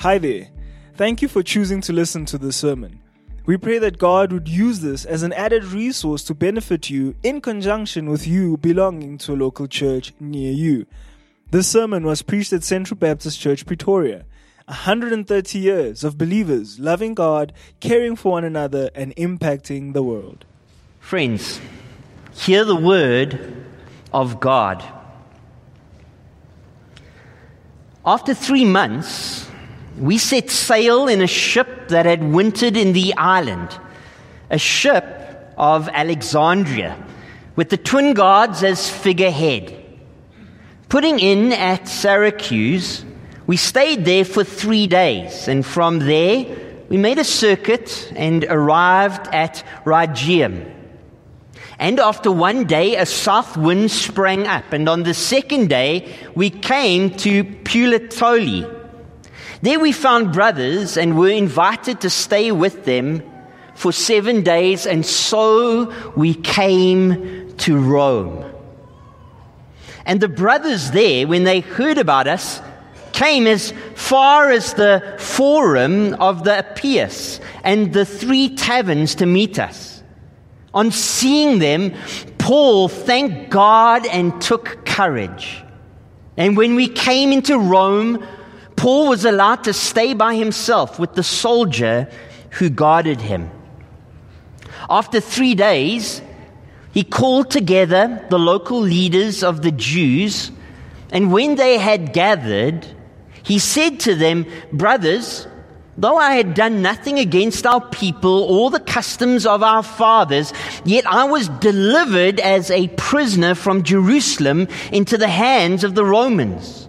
Hi there. Thank you for choosing to listen to this sermon. We pray that God would use this as an added resource to benefit you in conjunction with you belonging to a local church near you. This sermon was preached at Central Baptist Church, Pretoria. 130 years of believers loving God, caring for one another, and impacting the world. Friends, hear the word of God. After three months, we set sail in a ship that had wintered in the island, a ship of Alexandria, with the twin gods as figurehead. Putting in at Syracuse, we stayed there for three days, and from there we made a circuit and arrived at Rhegium. And after one day, a south wind sprang up, and on the second day, we came to Puteoli there we found brothers and were invited to stay with them for seven days, and so we came to Rome. And the brothers there, when they heard about us, came as far as the forum of the Appius and the three taverns to meet us. On seeing them, Paul thanked God and took courage. And when we came into Rome, Paul was allowed to stay by himself with the soldier who guarded him. After three days, he called together the local leaders of the Jews, and when they had gathered, he said to them, Brothers, though I had done nothing against our people or the customs of our fathers, yet I was delivered as a prisoner from Jerusalem into the hands of the Romans.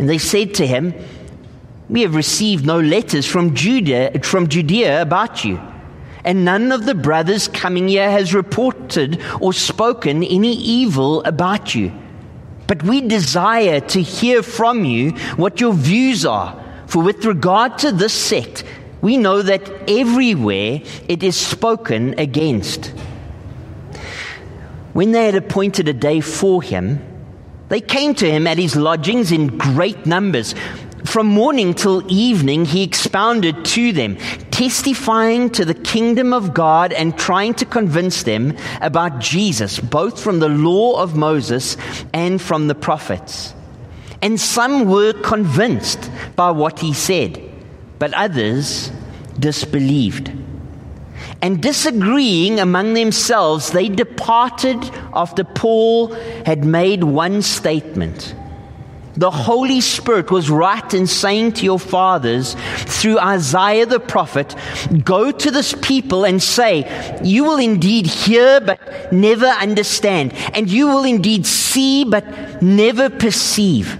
And they said to him, We have received no letters from Judea, from Judea about you. And none of the brothers coming here has reported or spoken any evil about you. But we desire to hear from you what your views are. For with regard to this sect, we know that everywhere it is spoken against. When they had appointed a day for him, they came to him at his lodgings in great numbers. From morning till evening, he expounded to them, testifying to the kingdom of God and trying to convince them about Jesus, both from the law of Moses and from the prophets. And some were convinced by what he said, but others disbelieved. And disagreeing among themselves, they departed after Paul had made one statement. The Holy Spirit was right in saying to your fathers through Isaiah the prophet, Go to this people and say, You will indeed hear but never understand, and you will indeed see but never perceive.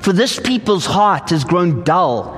For this people's heart has grown dull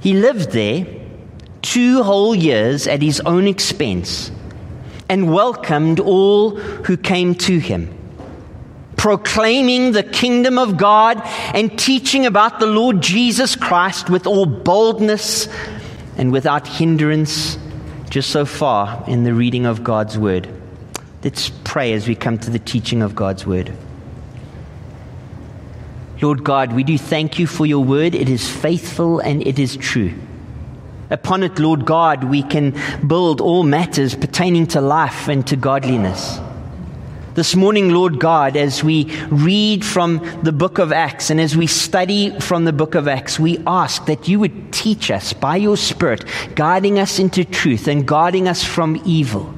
He lived there two whole years at his own expense and welcomed all who came to him, proclaiming the kingdom of God and teaching about the Lord Jesus Christ with all boldness and without hindrance, just so far in the reading of God's word. Let's pray as we come to the teaching of God's word. Lord God, we do thank you for your word. It is faithful and it is true. Upon it, Lord God, we can build all matters pertaining to life and to godliness. This morning, Lord God, as we read from the book of Acts and as we study from the book of Acts, we ask that you would teach us by your Spirit, guiding us into truth and guarding us from evil,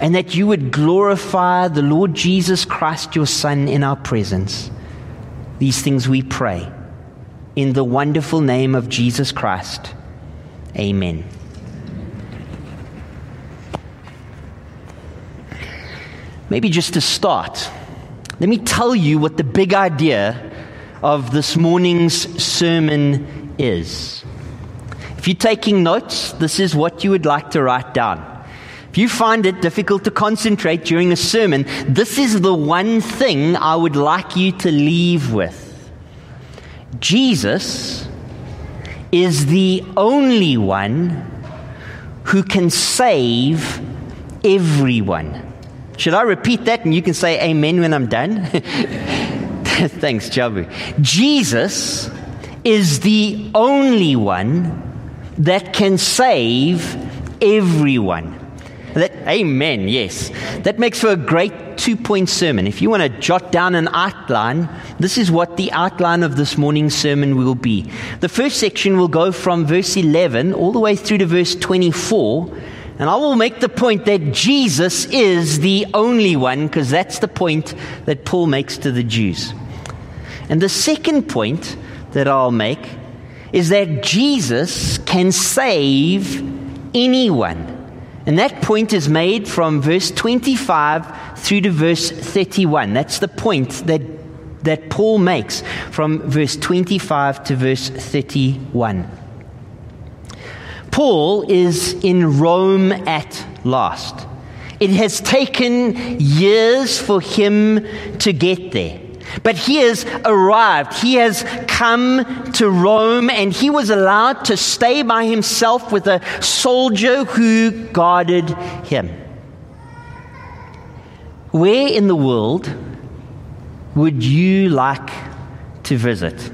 and that you would glorify the Lord Jesus Christ, your Son, in our presence. These things we pray in the wonderful name of Jesus Christ. Amen. Maybe just to start, let me tell you what the big idea of this morning's sermon is. If you're taking notes, this is what you would like to write down. If you find it difficult to concentrate during a sermon, this is the one thing I would like you to leave with. Jesus is the only one who can save everyone. Should I repeat that and you can say amen when I'm done? Thanks, Jabu. Jesus is the only one that can save everyone. That, amen, yes. That makes for a great two point sermon. If you want to jot down an outline, this is what the outline of this morning's sermon will be. The first section will go from verse 11 all the way through to verse 24. And I will make the point that Jesus is the only one, because that's the point that Paul makes to the Jews. And the second point that I'll make is that Jesus can save anyone. And that point is made from verse 25 through to verse 31. That's the point that, that Paul makes from verse 25 to verse 31. Paul is in Rome at last. It has taken years for him to get there. But he has arrived. He has come to Rome and he was allowed to stay by himself with a soldier who guarded him. Where in the world would you like to visit?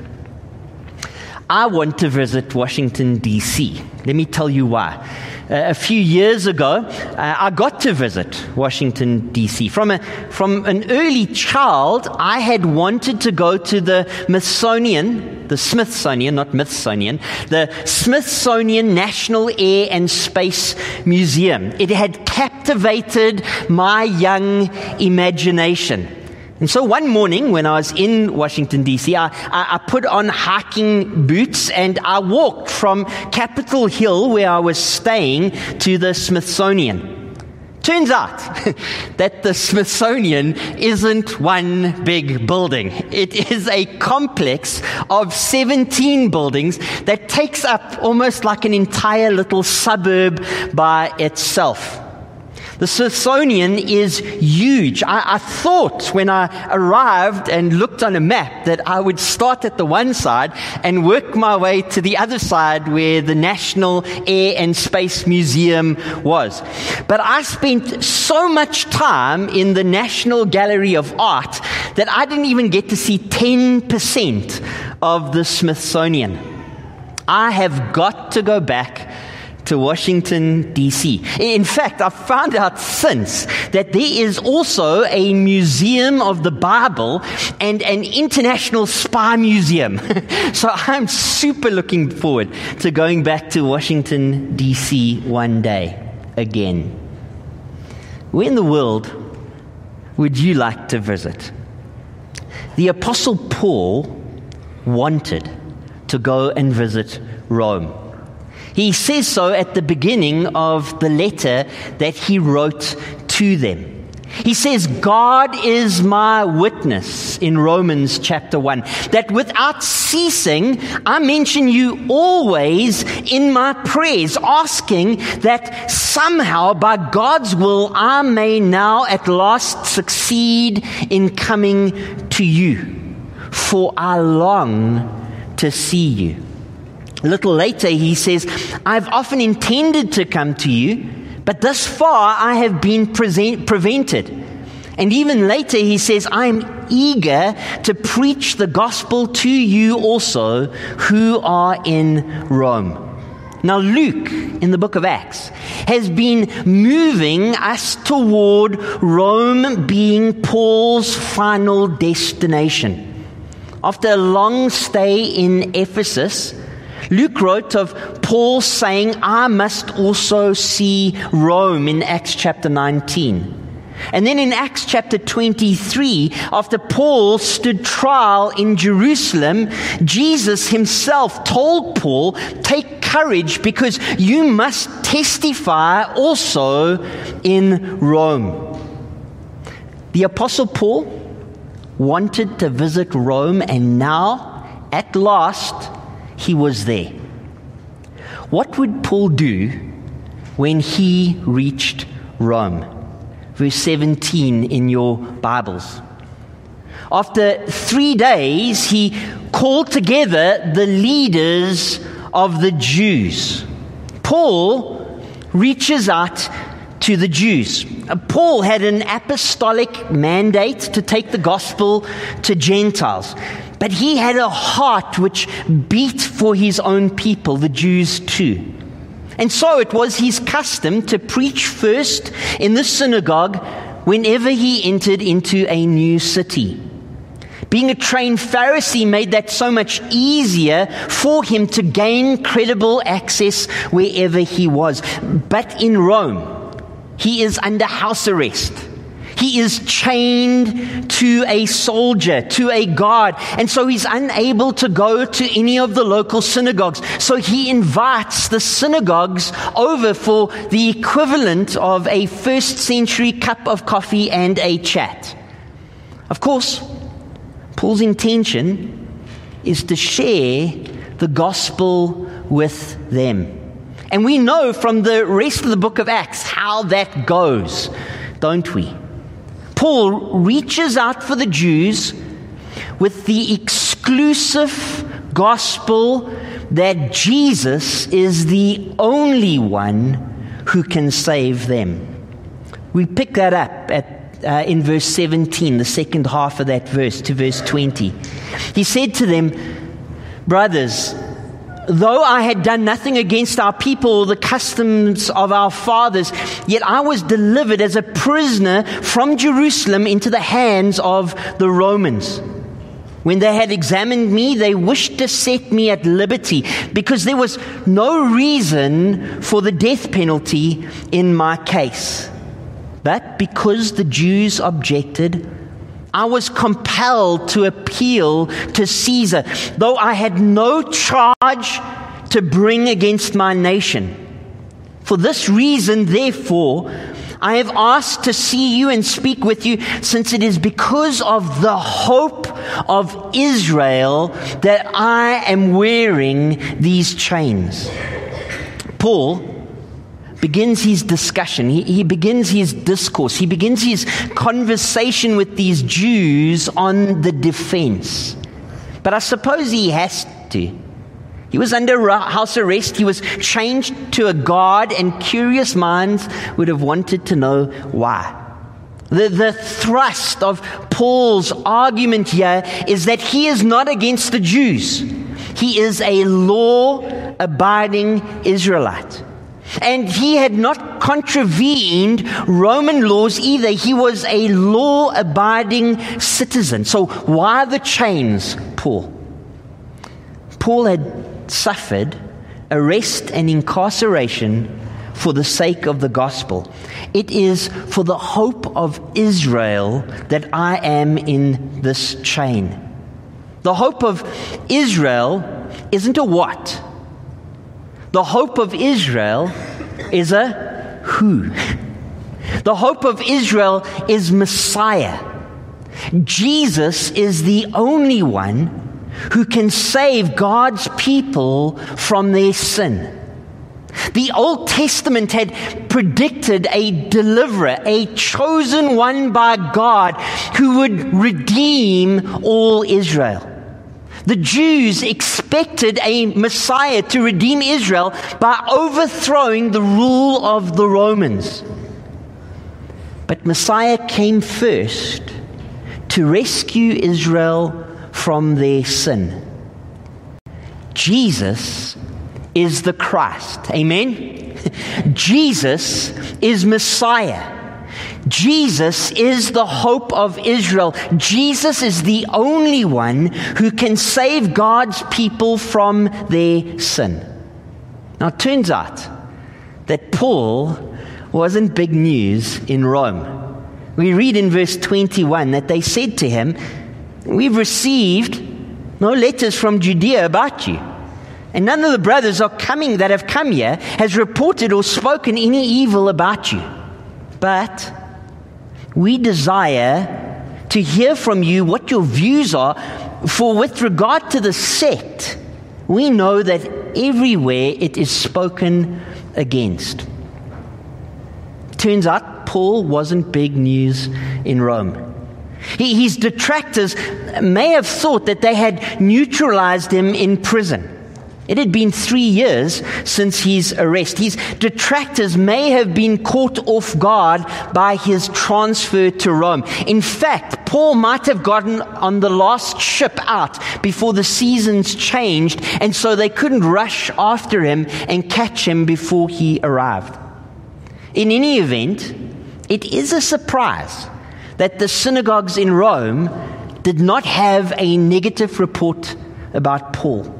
I want to visit Washington, D.C. Let me tell you why. A few years ago, uh, I got to visit Washington, D.C. From, from an early child, I had wanted to go to the Smithsonian, the Smithsonian, not Smithsonian, the Smithsonian National Air and Space Museum. It had captivated my young imagination. And so one morning when I was in Washington, D.C., I, I, I, put on hiking boots and I walked from Capitol Hill, where I was staying, to the Smithsonian. Turns out that the Smithsonian isn't one big building. It is a complex of 17 buildings that takes up almost like an entire little suburb by itself. The Smithsonian is huge. I, I, thought when I arrived and looked on a map that I would start at the one side and work my way to the other side where the National Air and Space Museum was. But I spent so much time in the National Gallery of Art that I didn't even get to see 10% of the Smithsonian. I have got to go back to Washington, D.C. In fact, I've found out since that there is also a museum of the Bible and an international spy museum. so I'm super looking forward to going back to Washington, D.C. one day again. Where in the world would you like to visit? The Apostle Paul wanted to go and visit Rome. He says so at the beginning of the letter that he wrote to them. He says, God is my witness in Romans chapter 1, that without ceasing, I mention you always in my prayers, asking that somehow by God's will I may now at last succeed in coming to you, for I long to see you. A little later, he says, I've often intended to come to you, but thus far I have been present, prevented. And even later, he says, I'm eager to preach the gospel to you also who are in Rome. Now, Luke, in the book of Acts, has been moving us toward Rome being Paul's final destination. After a long stay in Ephesus, Luke wrote of Paul saying, I must also see Rome in Acts chapter 19. And then in Acts chapter 23, after Paul stood trial in Jerusalem, Jesus himself told Paul, Take courage because you must testify also in Rome. The Apostle Paul wanted to visit Rome, and now, at last, he was there. What would Paul do when he reached Rome? Verse 17 in your Bibles. After three days, he called together the leaders of the Jews. Paul reaches out to the Jews. Uh, Paul had an apostolic mandate to take the gospel to Gentiles. But he had a heart which beat for his own people, the Jews too. And so it was his custom to preach first in the synagogue whenever he entered into a new city. Being a trained Pharisee made that so much easier for him to gain credible access wherever he was. But in Rome, he is under house arrest. He is chained to a soldier, to a guard, and so he's unable to go to any of the local synagogues. So he invites the synagogues over for the equivalent of a first century cup of coffee and a chat. Of course, Paul's intention is to share the gospel with them. And we know from the rest of the book of Acts how that goes, don't we? Paul reaches out for the Jews with the exclusive gospel that Jesus is the only one who can save them. We pick that up at, uh, in verse 17, the second half of that verse, to verse 20. He said to them, Brothers, Though I had done nothing against our people the customs of our fathers, yet I was delivered as a prisoner from Jerusalem into the hands of the Romans. When they had examined me, they wished to set me at liberty because there was no reason for the death penalty in my case. But because the Jews objected, I was compelled to appeal to Caesar, though I had no charge to bring against my nation. For this reason, therefore, I have asked to see you and speak with you, since it is because of the hope of Israel that I am wearing these chains. Paul begins his discussion, he, he begins his discourse, he begins his conversation with these Jews on the defense. But I suppose he has to. He was under house arrest. He was changed to a guard, and curious minds would have wanted to know why. The, the thrust of Paul's argument here is that he is not against the Jews. He is a law abiding Israelite. And he had not contravened Roman laws either. He was a law abiding citizen. So, why the chains, Paul? Paul had suffered arrest and incarceration for the sake of the gospel. It is for the hope of Israel that I am in this chain. The hope of Israel isn't a what? The hope of Israel is a who. The hope of Israel is Messiah. Jesus is the only one who can save God's people from their sin. The Old Testament had predicted a deliverer, a chosen one by God who would redeem all Israel. The Jews expected a Messiah to redeem Israel by overthrowing the rule of the Romans. But Messiah came first to rescue Israel from their sin. Jesus is the Christ. Amen? Jesus is Messiah. Jesus is the hope of Israel. Jesus is the only one who can save God's people from their sin. Now, it turns out that Paul wasn't big news in Rome. We read in verse 21 that they said to him, We've received no letters from Judea about you. And none of the brothers are coming that have come here has reported or spoken any evil about you. But we desire to hear from you what your views are, for with regard to the sect, we know that everywhere it is spoken against. Turns out Paul wasn't big news in Rome. He, his detractors may have thought that they had neutralized him in prison. It had been three years since his arrest. His detractors may have been caught off guard by his transfer to Rome. In fact, Paul might have gotten on the last ship out before the seasons changed, and so they couldn't rush after him and catch him before he arrived. In any event, it is a surprise that the synagogues in Rome did not have a negative report about Paul.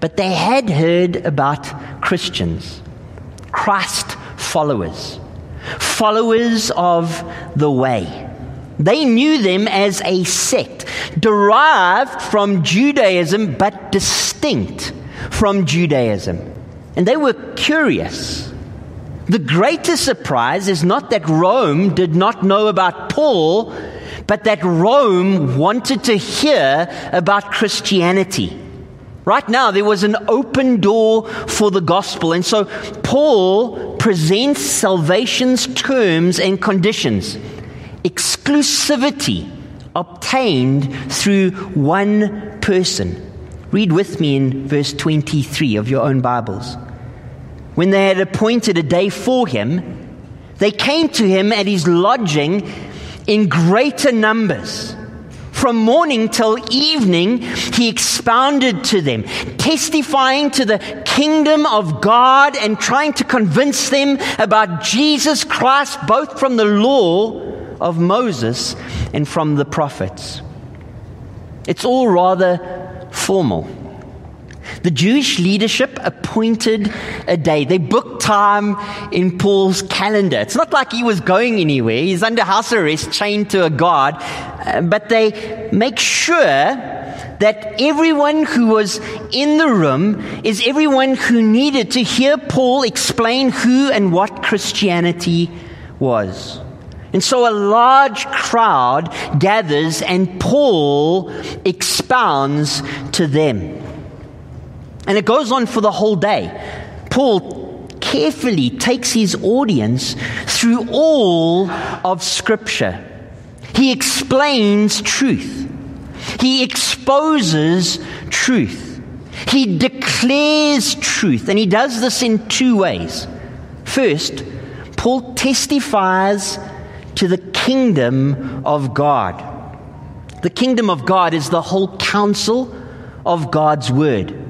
But they had heard about Christians, Christ followers, followers of the way. They knew them as a sect, derived from Judaism but distinct from Judaism. And they were curious. The greatest surprise is not that Rome did not know about Paul, but that Rome wanted to hear about Christianity. Right now, there was an open door for the gospel. And so Paul presents salvation's terms and conditions. Exclusivity obtained through one person. Read with me in verse 23 of your own Bibles. When they had appointed a day for him, they came to him at his lodging in greater numbers from morning till evening, he expounded to them, testifying to the kingdom of God and trying to convince them about Jesus Christ, both from the law of Moses and from the prophets. It's all rather formal. The Jewish leadership appointed a day. They booked time in Paul's calendar. It's not like he was going anywhere. He's under house arrest, chained to a guard. Uh, but they make sure that everyone who was in the room is everyone who needed to hear Paul explain who and what Christianity was. And so a large crowd gathers and Paul expounds to them. And it goes on for the whole day. Paul carefully takes his audience through all of Scripture. He explains truth, he exposes truth, he declares truth, and he does this in two ways. First, Paul testifies to the kingdom of God. The kingdom of God is the whole counsel of God's word.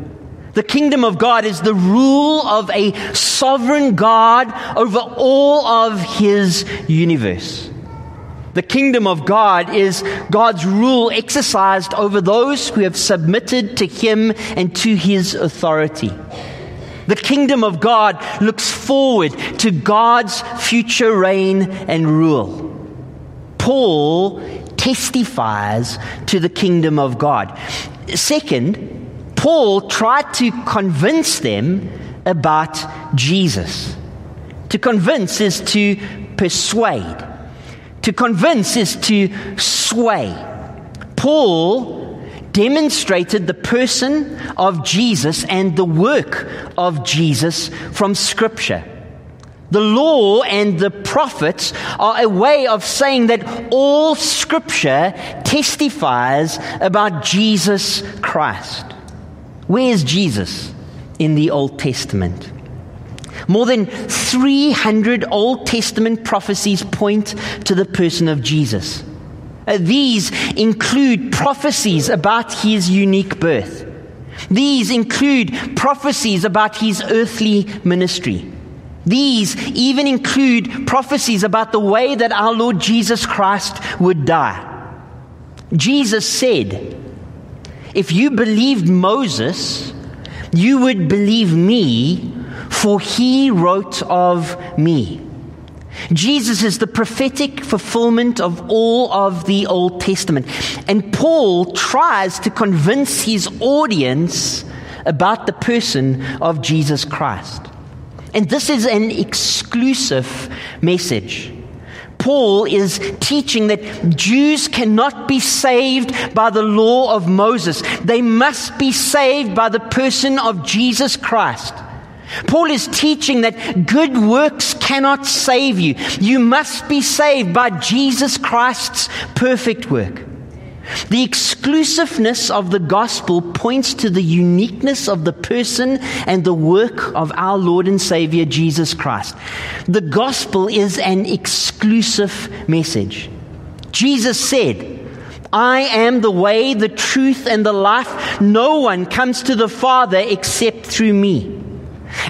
The kingdom of God is the rule of a sovereign God over all of his universe. The kingdom of God is God's rule exercised over those who have submitted to him and to his authority. The kingdom of God looks forward to God's future reign and rule. Paul testifies to the kingdom of God. Second, Paul tried to convince them about Jesus. To convince is to persuade, to convince is to sway. Paul demonstrated the person of Jesus and the work of Jesus from Scripture. The law and the prophets are a way of saying that all Scripture testifies about Jesus Christ. Where's Jesus in the Old Testament? More than 300 Old Testament prophecies point to the person of Jesus. Uh, these include prophecies about his unique birth, These include prophecies about his earthly ministry. These even include prophecies about the way that our Lord Jesus Christ would die. Jesus said, If you believed Moses, you would believe me, for he wrote of me. Jesus is the prophetic fulfillment of all of the Old Testament. And Paul tries to convince his audience about the person of Jesus Christ. And this is an exclusive message. Paul is teaching that Jews cannot be saved by the law of Moses. They must be saved by the person of Jesus Christ. Paul is teaching that good works cannot save you. You must be saved by Jesus Christ's perfect work. The exclusiveness of the gospel points to the uniqueness of the person and the work of our Lord and Savior Jesus Christ. The gospel is an exclusive message. Jesus said, I am the way, the truth, and the life. No one comes to the Father except through me.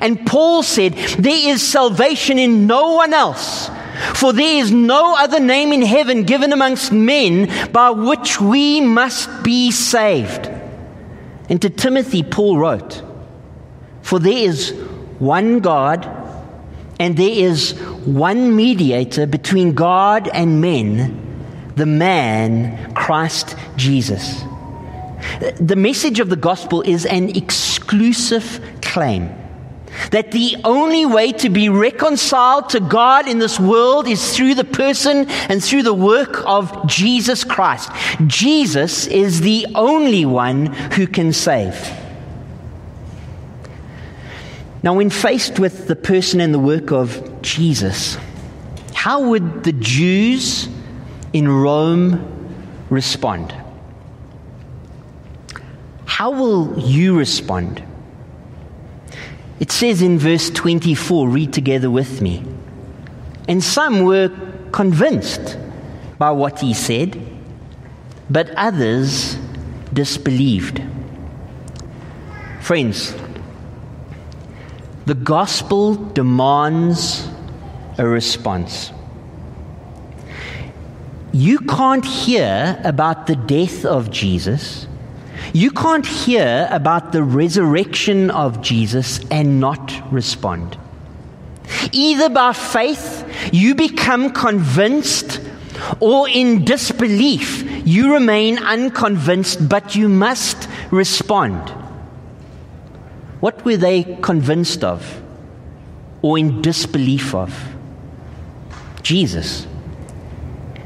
And Paul said, There is salvation in no one else, for there is no other name in heaven given amongst men by which we must be saved. And to Timothy, Paul wrote, For there is one God, and there is one mediator between God and men, the man Christ Jesus. The message of the gospel is an exclusive claim that the only way to be reconciled to God in this world is through the person and through the work of Jesus Christ. Jesus is the only one who can save. Now, when faced with the person and the work of Jesus, how would the Jews in Rome respond? How will you respond? It says in verse 24, read together with me. And some were convinced by what he said, but others disbelieved. Friends, the gospel demands a response. You can't hear about the death of Jesus you can't hear about the resurrection of Jesus and not respond. Either by faith, you become convinced, or in disbelief, you remain unconvinced, but you must respond. What were they convinced of or in disbelief of? Jesus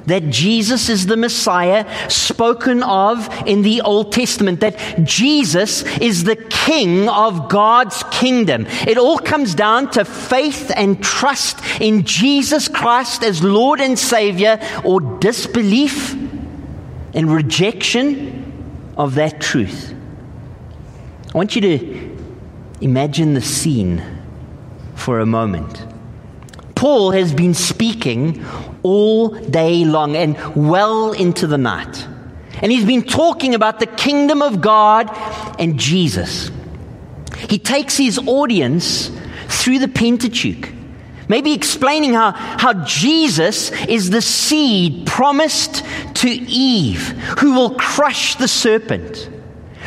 that Jesus is the Messiah spoken of in the Old Testament, that Jesus is the King of God's kingdom. It all comes down to faith and trust in Jesus Christ as Lord and Savior, or disbelief and rejection of that truth. I want you to imagine the scene for a moment. Paul has been speaking all day long and well into the night. And he's been talking about the kingdom of God and Jesus. He takes his audience through the Pentateuch, maybe explaining how, how Jesus is the seed promised to Eve who will crush the serpent.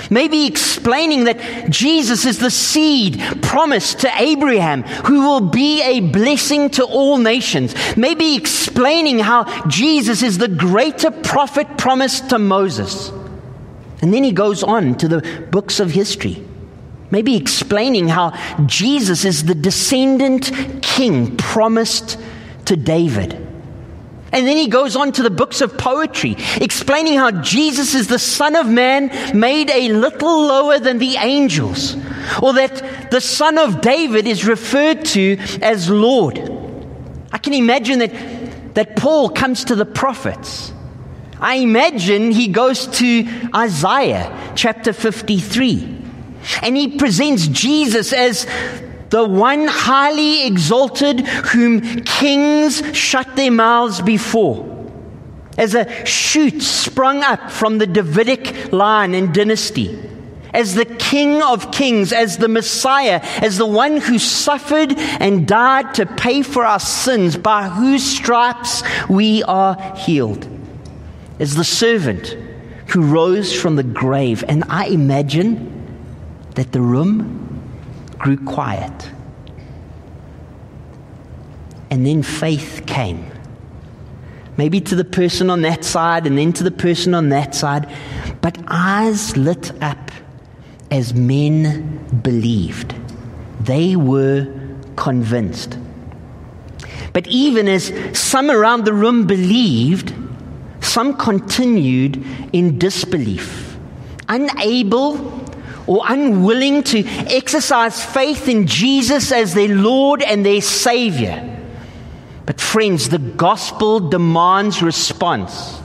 Maybe explaining that Jesus is the seed promised to Abraham, who will be a blessing to all nations. Maybe explaining how Jesus is the greater prophet promised to Moses. And then he goes on to the books of history. Maybe explaining how Jesus is the descendant king promised to David. And then he goes on to the books of poetry, explaining how Jesus is the Son of Man made a little lower than the angels, or that the Son of David is referred to as Lord. I can imagine that, that Paul comes to the prophets. I imagine he goes to Isaiah chapter 53, and he presents Jesus as the one highly exalted whom kings shut their mouths before. As a shoot sprung up from the Davidic line and dynasty. as the King of Kings, as the Messiah, as the one who suffered and died to pay for our sins, by whose stripes we are healed, as the servant who rose from the grave. And I imagine that the room grew quiet. And then faith came. Maybe to the person on that side and then to the person on that side. But eyes lit up as men believed. They were convinced. But even as some around the room believed, some continued in disbelief, unable or unwilling to exercise faith in Jesus as their Lord and their Savior. But, friends, the gospel demands response.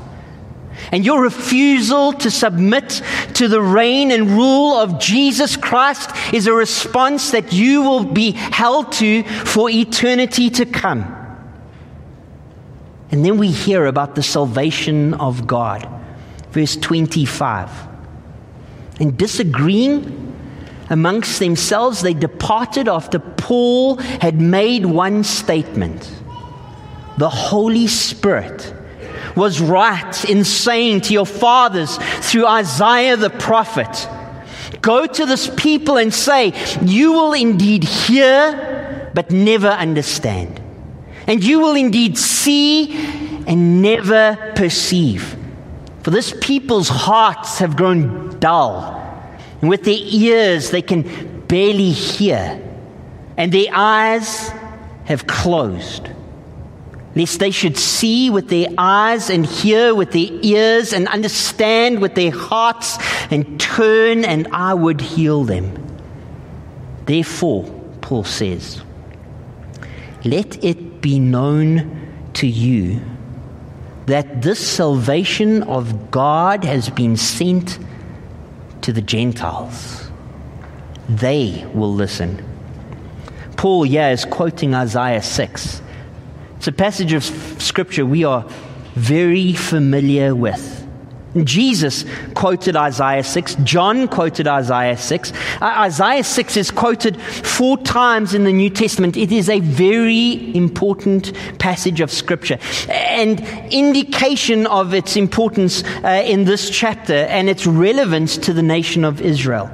And your refusal to submit to the reign and rule of Jesus Christ is a response that you will be held to for eternity to come. And then we hear about the salvation of God. Verse 25. And disagreeing amongst themselves, they departed after Paul had made one statement. The Holy Spirit was right in saying to your fathers through Isaiah the prophet, Go to this people and say, You will indeed hear, but never understand. And you will indeed see and never perceive. For this people's hearts have grown dull, and with their ears they can barely hear, and their eyes have closed lest they should see with their eyes and hear with their ears and understand with their hearts and turn, and I would heal them. Therefore, Paul says, let it be known to you that this salvation of God has been sent to the Gentiles. They will listen. Paul here is quoting Isaiah 6 it's a passage of scripture we are very familiar with. Jesus quoted Isaiah 6. John quoted Isaiah 6. Uh, Isaiah 6 is quoted four times in the New Testament. It is a very important passage of Scripture and indication of its importance uh, in this chapter and its relevance to the nation of Israel.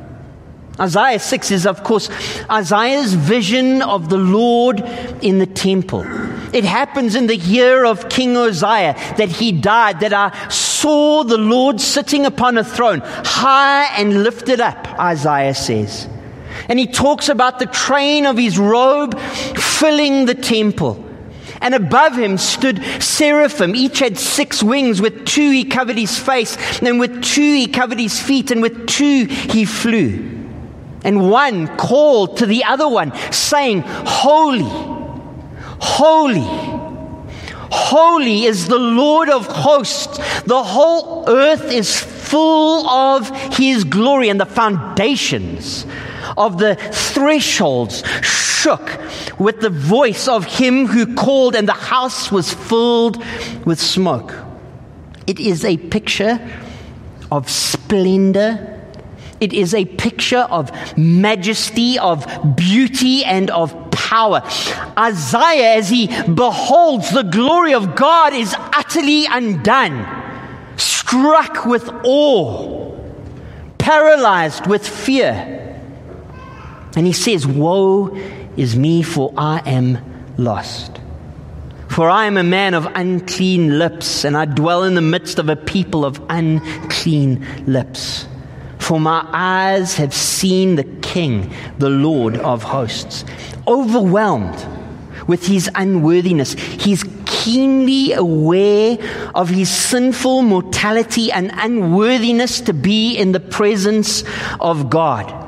Isaiah 6 is, of course, Isaiah's vision of the Lord in the temple. It happens in the year of King Uzziah that he died, that I saw the Lord sitting upon a throne, high and lifted up, Isaiah says. And he talks about the train of his robe filling the temple. And above him stood seraphim. Each had six wings. With two he covered his face, and with two he covered his feet, and with two he flew. And one called to the other one, saying, Holy, holy, holy is the Lord of hosts. The whole earth is full of his glory, and the foundations of the thresholds shook with the voice of him who called, and the house was filled with smoke. It is a picture of splendor it is a picture of majesty, of beauty, and of power. Isaiah, as he beholds the glory of God, is utterly undone, struck with awe, paralyzed with fear. And he says, Woe is me, for I am lost. For I am a man of unclean lips, and I dwell in the midst of a people of unclean lips. For my eyes have seen the King, the Lord of hosts. Overwhelmed with his unworthiness, he's keenly aware of his sinful mortality and unworthiness to be in the presence of God.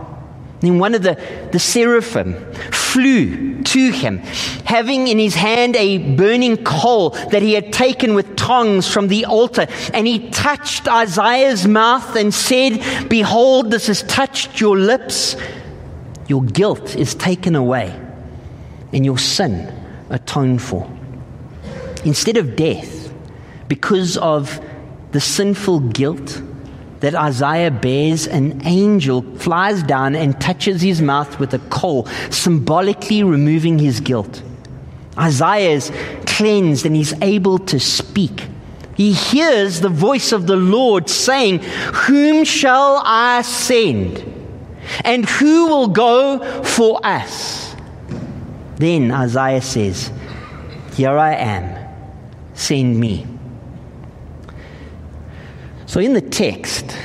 And one of the, the seraphim flew to him, having in his hand a burning coal that he had taken with tongs from the altar. And he touched Isaiah's mouth and said, Behold, this has touched your lips. Your guilt is taken away, and your sin atoned for. Instead of death, because of the sinful guilt, that Isaiah bears an angel, flies down and touches his mouth with a coal, symbolically removing his guilt. Isaiah is cleansed and he's able to speak. He hears the voice of the Lord saying, Whom shall I send? And who will go for us? Then Isaiah says, Here I am, send me. So in the text,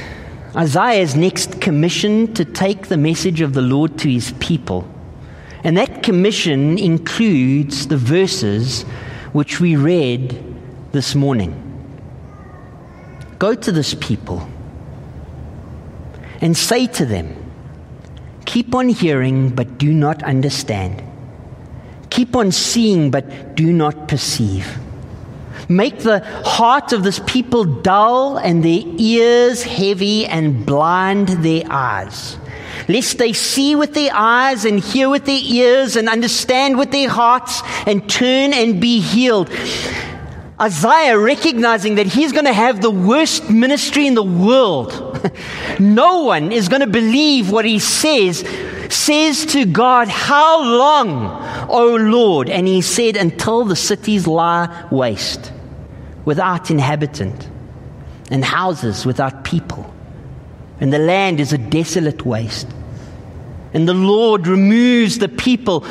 Isaiah is next commissioned to take the message of the Lord to his people. And that commission includes the verses which we read this morning. Go to this people and say to them, Keep on hearing, but do not understand. Keep on seeing, but do not perceive. Make the heart of this people dull and their ears heavy and blind their eyes. Lest they see with their eyes and hear with their ears and understand with their hearts and turn and be healed. Isaiah recognizing that he's going to have the worst ministry in the world. no one is going to believe what he says, says to God, How long, O Lord? And he said, Until the cities lie waste, without inhabitant, and houses without people, and the land is a desolate waste. And the Lord removes the people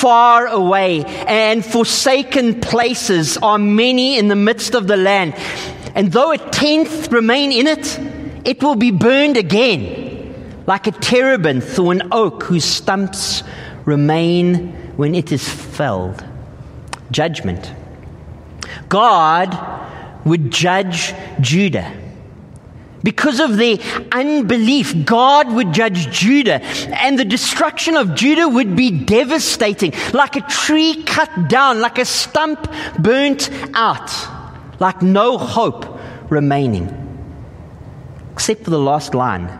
far away, and forsaken places are many in the midst of the land. And though a tenth remain in it, it will be burned again, like a terebinth or an oak whose stumps remain when it is felled. Judgment. God would judge Judah because of their unbelief, God would judge Judah, and the destruction of Judah would be devastating, like a tree cut down, like a stump burnt out, like no hope remaining. Except for the last line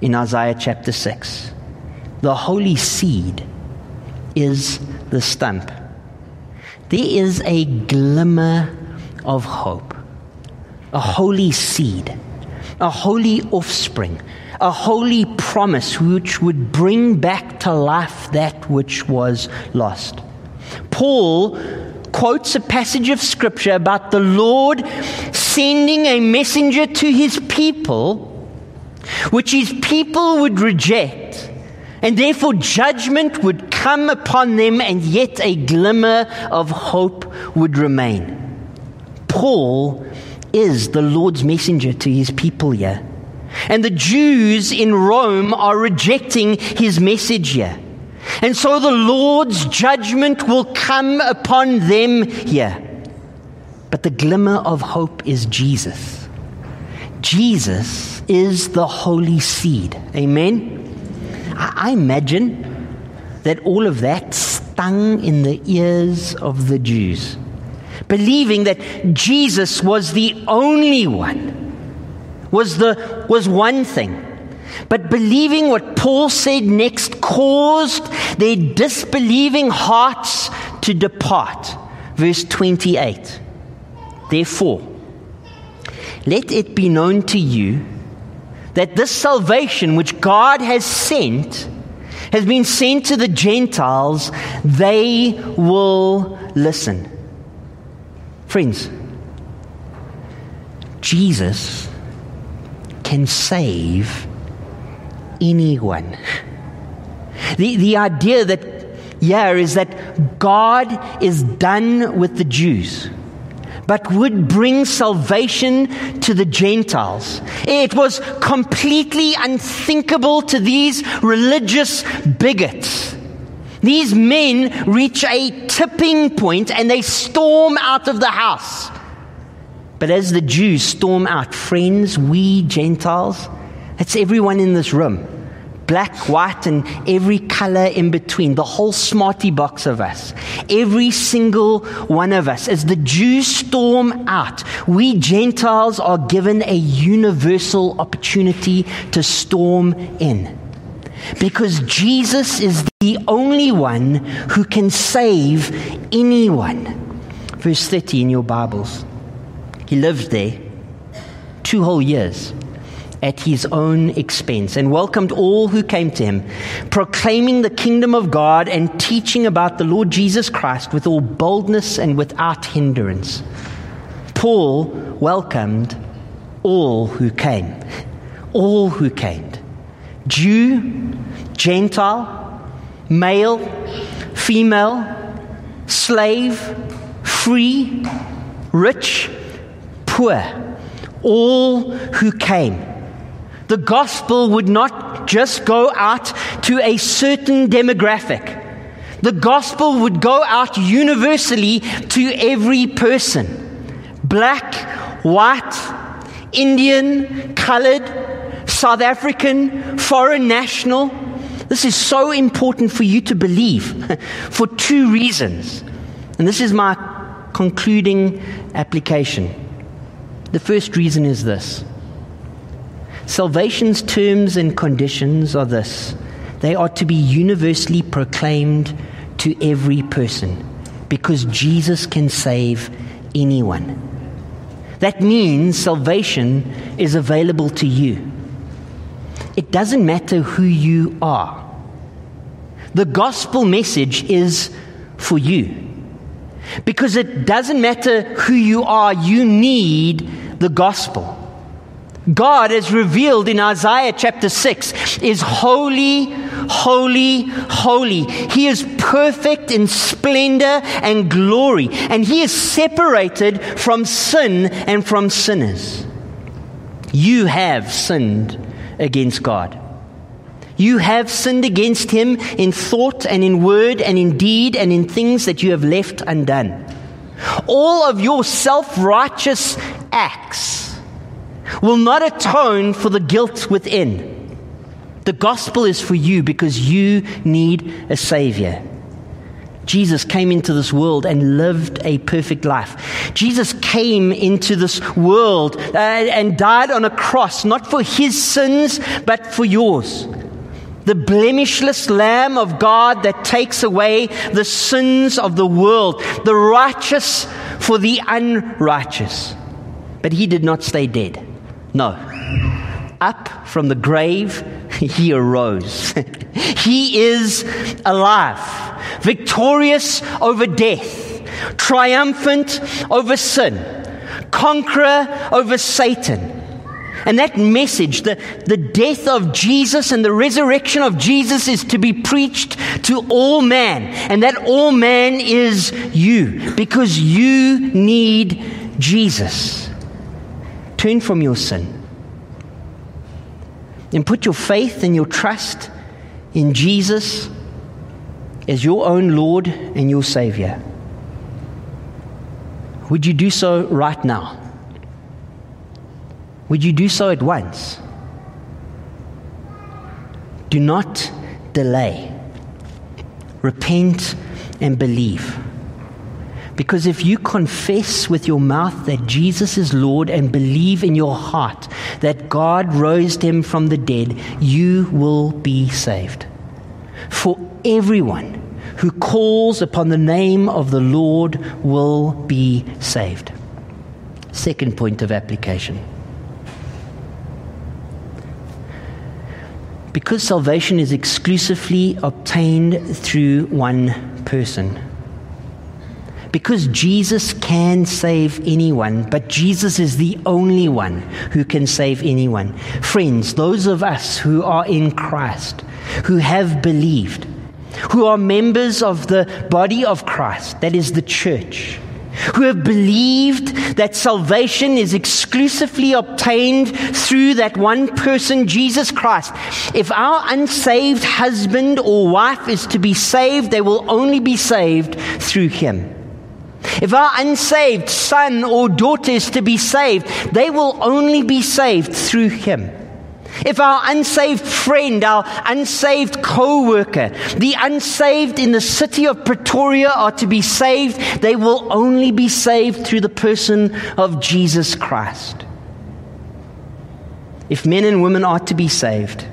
in Isaiah chapter 6 the holy seed is the stump. There is a glimmer of hope, a holy seed a holy offspring, a holy promise which would bring back to life that which was lost. Paul quotes a passage of scripture about the Lord sending a messenger to his people, which his people would reject, and therefore judgment would come upon them, and yet a glimmer of hope would remain. Paul is the Lord's messenger to his people here. And the Jews in Rome are rejecting his message here. And so the Lord's judgment will come upon them here. But the glimmer of hope is Jesus. Jesus is the holy seed. Amen? I imagine that all of that stung in the ears of the Jews believing that Jesus was the only one was, the, was one thing. But believing what Paul said next caused their disbelieving hearts to depart. Verse 28. Therefore, let it be known to you that this salvation which God has sent has been sent to the Gentiles, they will listen. Friends, Jesus can save anyone. The, the idea that, yeah, is that God is done with the Jews but would bring salvation to the Gentiles. It was completely unthinkable to these religious bigots. These men reach a tipping point and they storm out of the house. But as the Jews storm out, friends, we Gentiles, that's everyone in this room black, white, and every color in between, the whole smarty box of us, every single one of us. As the Jews storm out, we Gentiles are given a universal opportunity to storm in. Because Jesus is the only one who can save anyone. Verse 30 in your Bibles. He lived there two whole years at his own expense and welcomed all who came to him, proclaiming the kingdom of God and teaching about the Lord Jesus Christ with all boldness and without hindrance. Paul welcomed all who came. All who came. Jew, Gentile, male, female, slave, free, rich, poor, all who came. The gospel would not just go out to a certain demographic. The gospel would go out universally to every person black, white, Indian, colored, South African, foreign national. This is so important for you to believe for two reasons. And this is my concluding application. The first reason is this salvation's terms and conditions are this they are to be universally proclaimed to every person because Jesus can save anyone. That means salvation is available to you. It doesn't matter who you are. The gospel message is for you. Because it doesn't matter who you are, you need the gospel. God, as revealed in Isaiah chapter 6, is holy, holy, holy. He is perfect in splendor and glory, and He is separated from sin and from sinners. You have sinned against God. You have sinned against Him in thought and in word and in deed and in things that you have left undone. All of your self righteous acts will not atone for the guilt within. The gospel is for you because you need a Savior. Jesus came into this world and lived a perfect life. Jesus came into this world uh, and died on a cross, not for his sins, but for yours. The blemishless Lamb of God that takes away the sins of the world, the righteous for the unrighteous. But he did not stay dead. No. Up from the grave, he arose. he is alive, victorious over death, triumphant over sin, conqueror over Satan. And that message, the, the death of Jesus and the resurrection of Jesus, is to be preached to all man. And that all man is you, because you need Jesus. Turn from your sin and put your faith and your trust in Jesus as your own Lord and your Savior. Would you do so right now? Would you do so at once? Do not delay. Repent and believe. Because if you confess with your mouth that Jesus is Lord and believe in your heart that God raised him from the dead, you will be saved. For everyone who calls upon the name of the Lord will be saved. Second point of application. Because salvation is exclusively obtained through one person because Jesus can save anyone, but Jesus is the only one who can save anyone. Friends, those of us who are in Christ, who have believed, who are members of the body of Christ, that is the church, who have believed that salvation is exclusively obtained through that one person, Jesus Christ. If our unsaved husband or wife is to be saved, they will only be saved through him. If our unsaved son or daughter is to be saved, they will only be saved through him. If our unsaved friend, our unsaved co worker, the unsaved in the city of Pretoria are to be saved, they will only be saved through the person of Jesus Christ. If men and women are to be saved,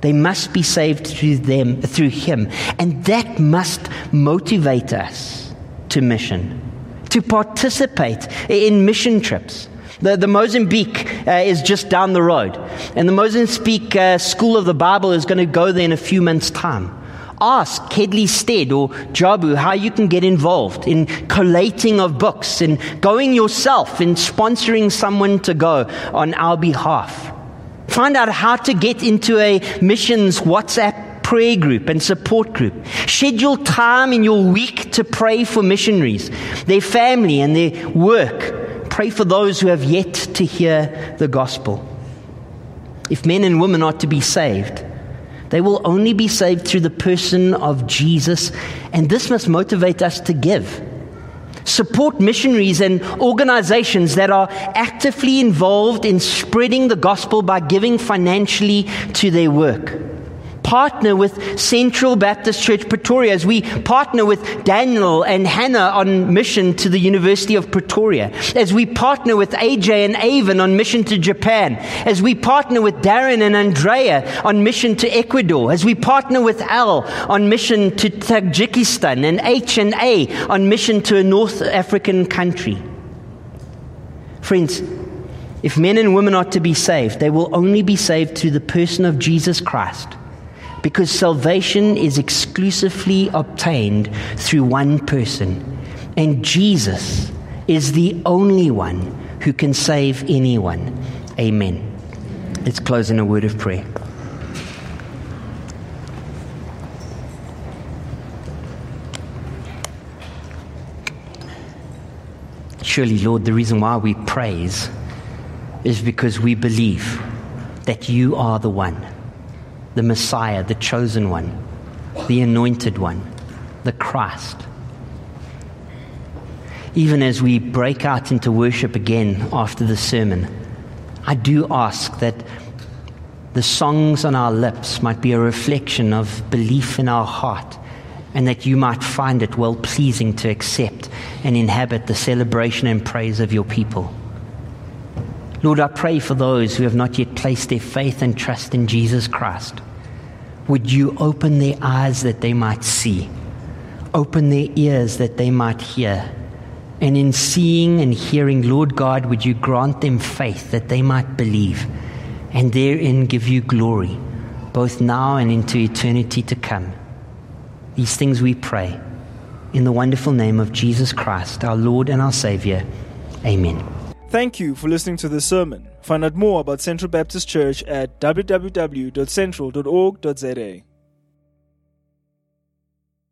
they must be saved through them, through Him. And that must motivate us to mission, to participate in mission trips. The, the Mozambique uh, is just down the road. And the Mozambique uh, School of the Bible is going to go there in a few months' time. Ask Kedley Stead or Jabu how you can get involved in collating of books, in going yourself, in sponsoring someone to go on our behalf. Find out how to get into a missions WhatsApp prayer group and support group. Schedule time in your week to pray for missionaries, their family, and their work. Pray for those who have yet to hear the gospel. If men and women are to be saved, they will only be saved through the person of Jesus, and this must motivate us to give. Support missionaries and organizations that are actively involved in spreading the gospel by giving financially to their work partner with Central Baptist Church Pretoria, as we partner with Daniel and Hannah on mission to the University of Pretoria, as we partner with AJ and Avon on mission to Japan, as we partner with Darren and Andrea on mission to Ecuador, as we partner with Al on mission to Tajikistan and H and A on mission to a North African country. Friends, if men and women are to be saved, they will only be saved through the person of Jesus Christ because salvation is exclusively obtained through one person. And Jesus is the only one who can save anyone. Amen. Let's close in a word of prayer. Surely, Lord, the reason why we praise is because we believe that you are the one the Messiah, the chosen one, the anointed one, the Christ. Even as we break out into worship again after the sermon, I do ask that the songs on our lips might be a reflection of belief in our heart, and that you might find it well pleasing to accept and inhabit the celebration and praise of your people. Lord, I pray for those who have not yet placed their faith and trust in Jesus Christ. Would you open their eyes that they might see, open their ears that they might hear? And in seeing and hearing, Lord God, would you grant them faith that they might believe and therein give you glory, both now and into eternity to come? These things we pray in the wonderful name of Jesus Christ, our Lord and our Savior. Amen. Thank you for listening to this sermon. Find out more about Central Baptist Church at www.central.org.za.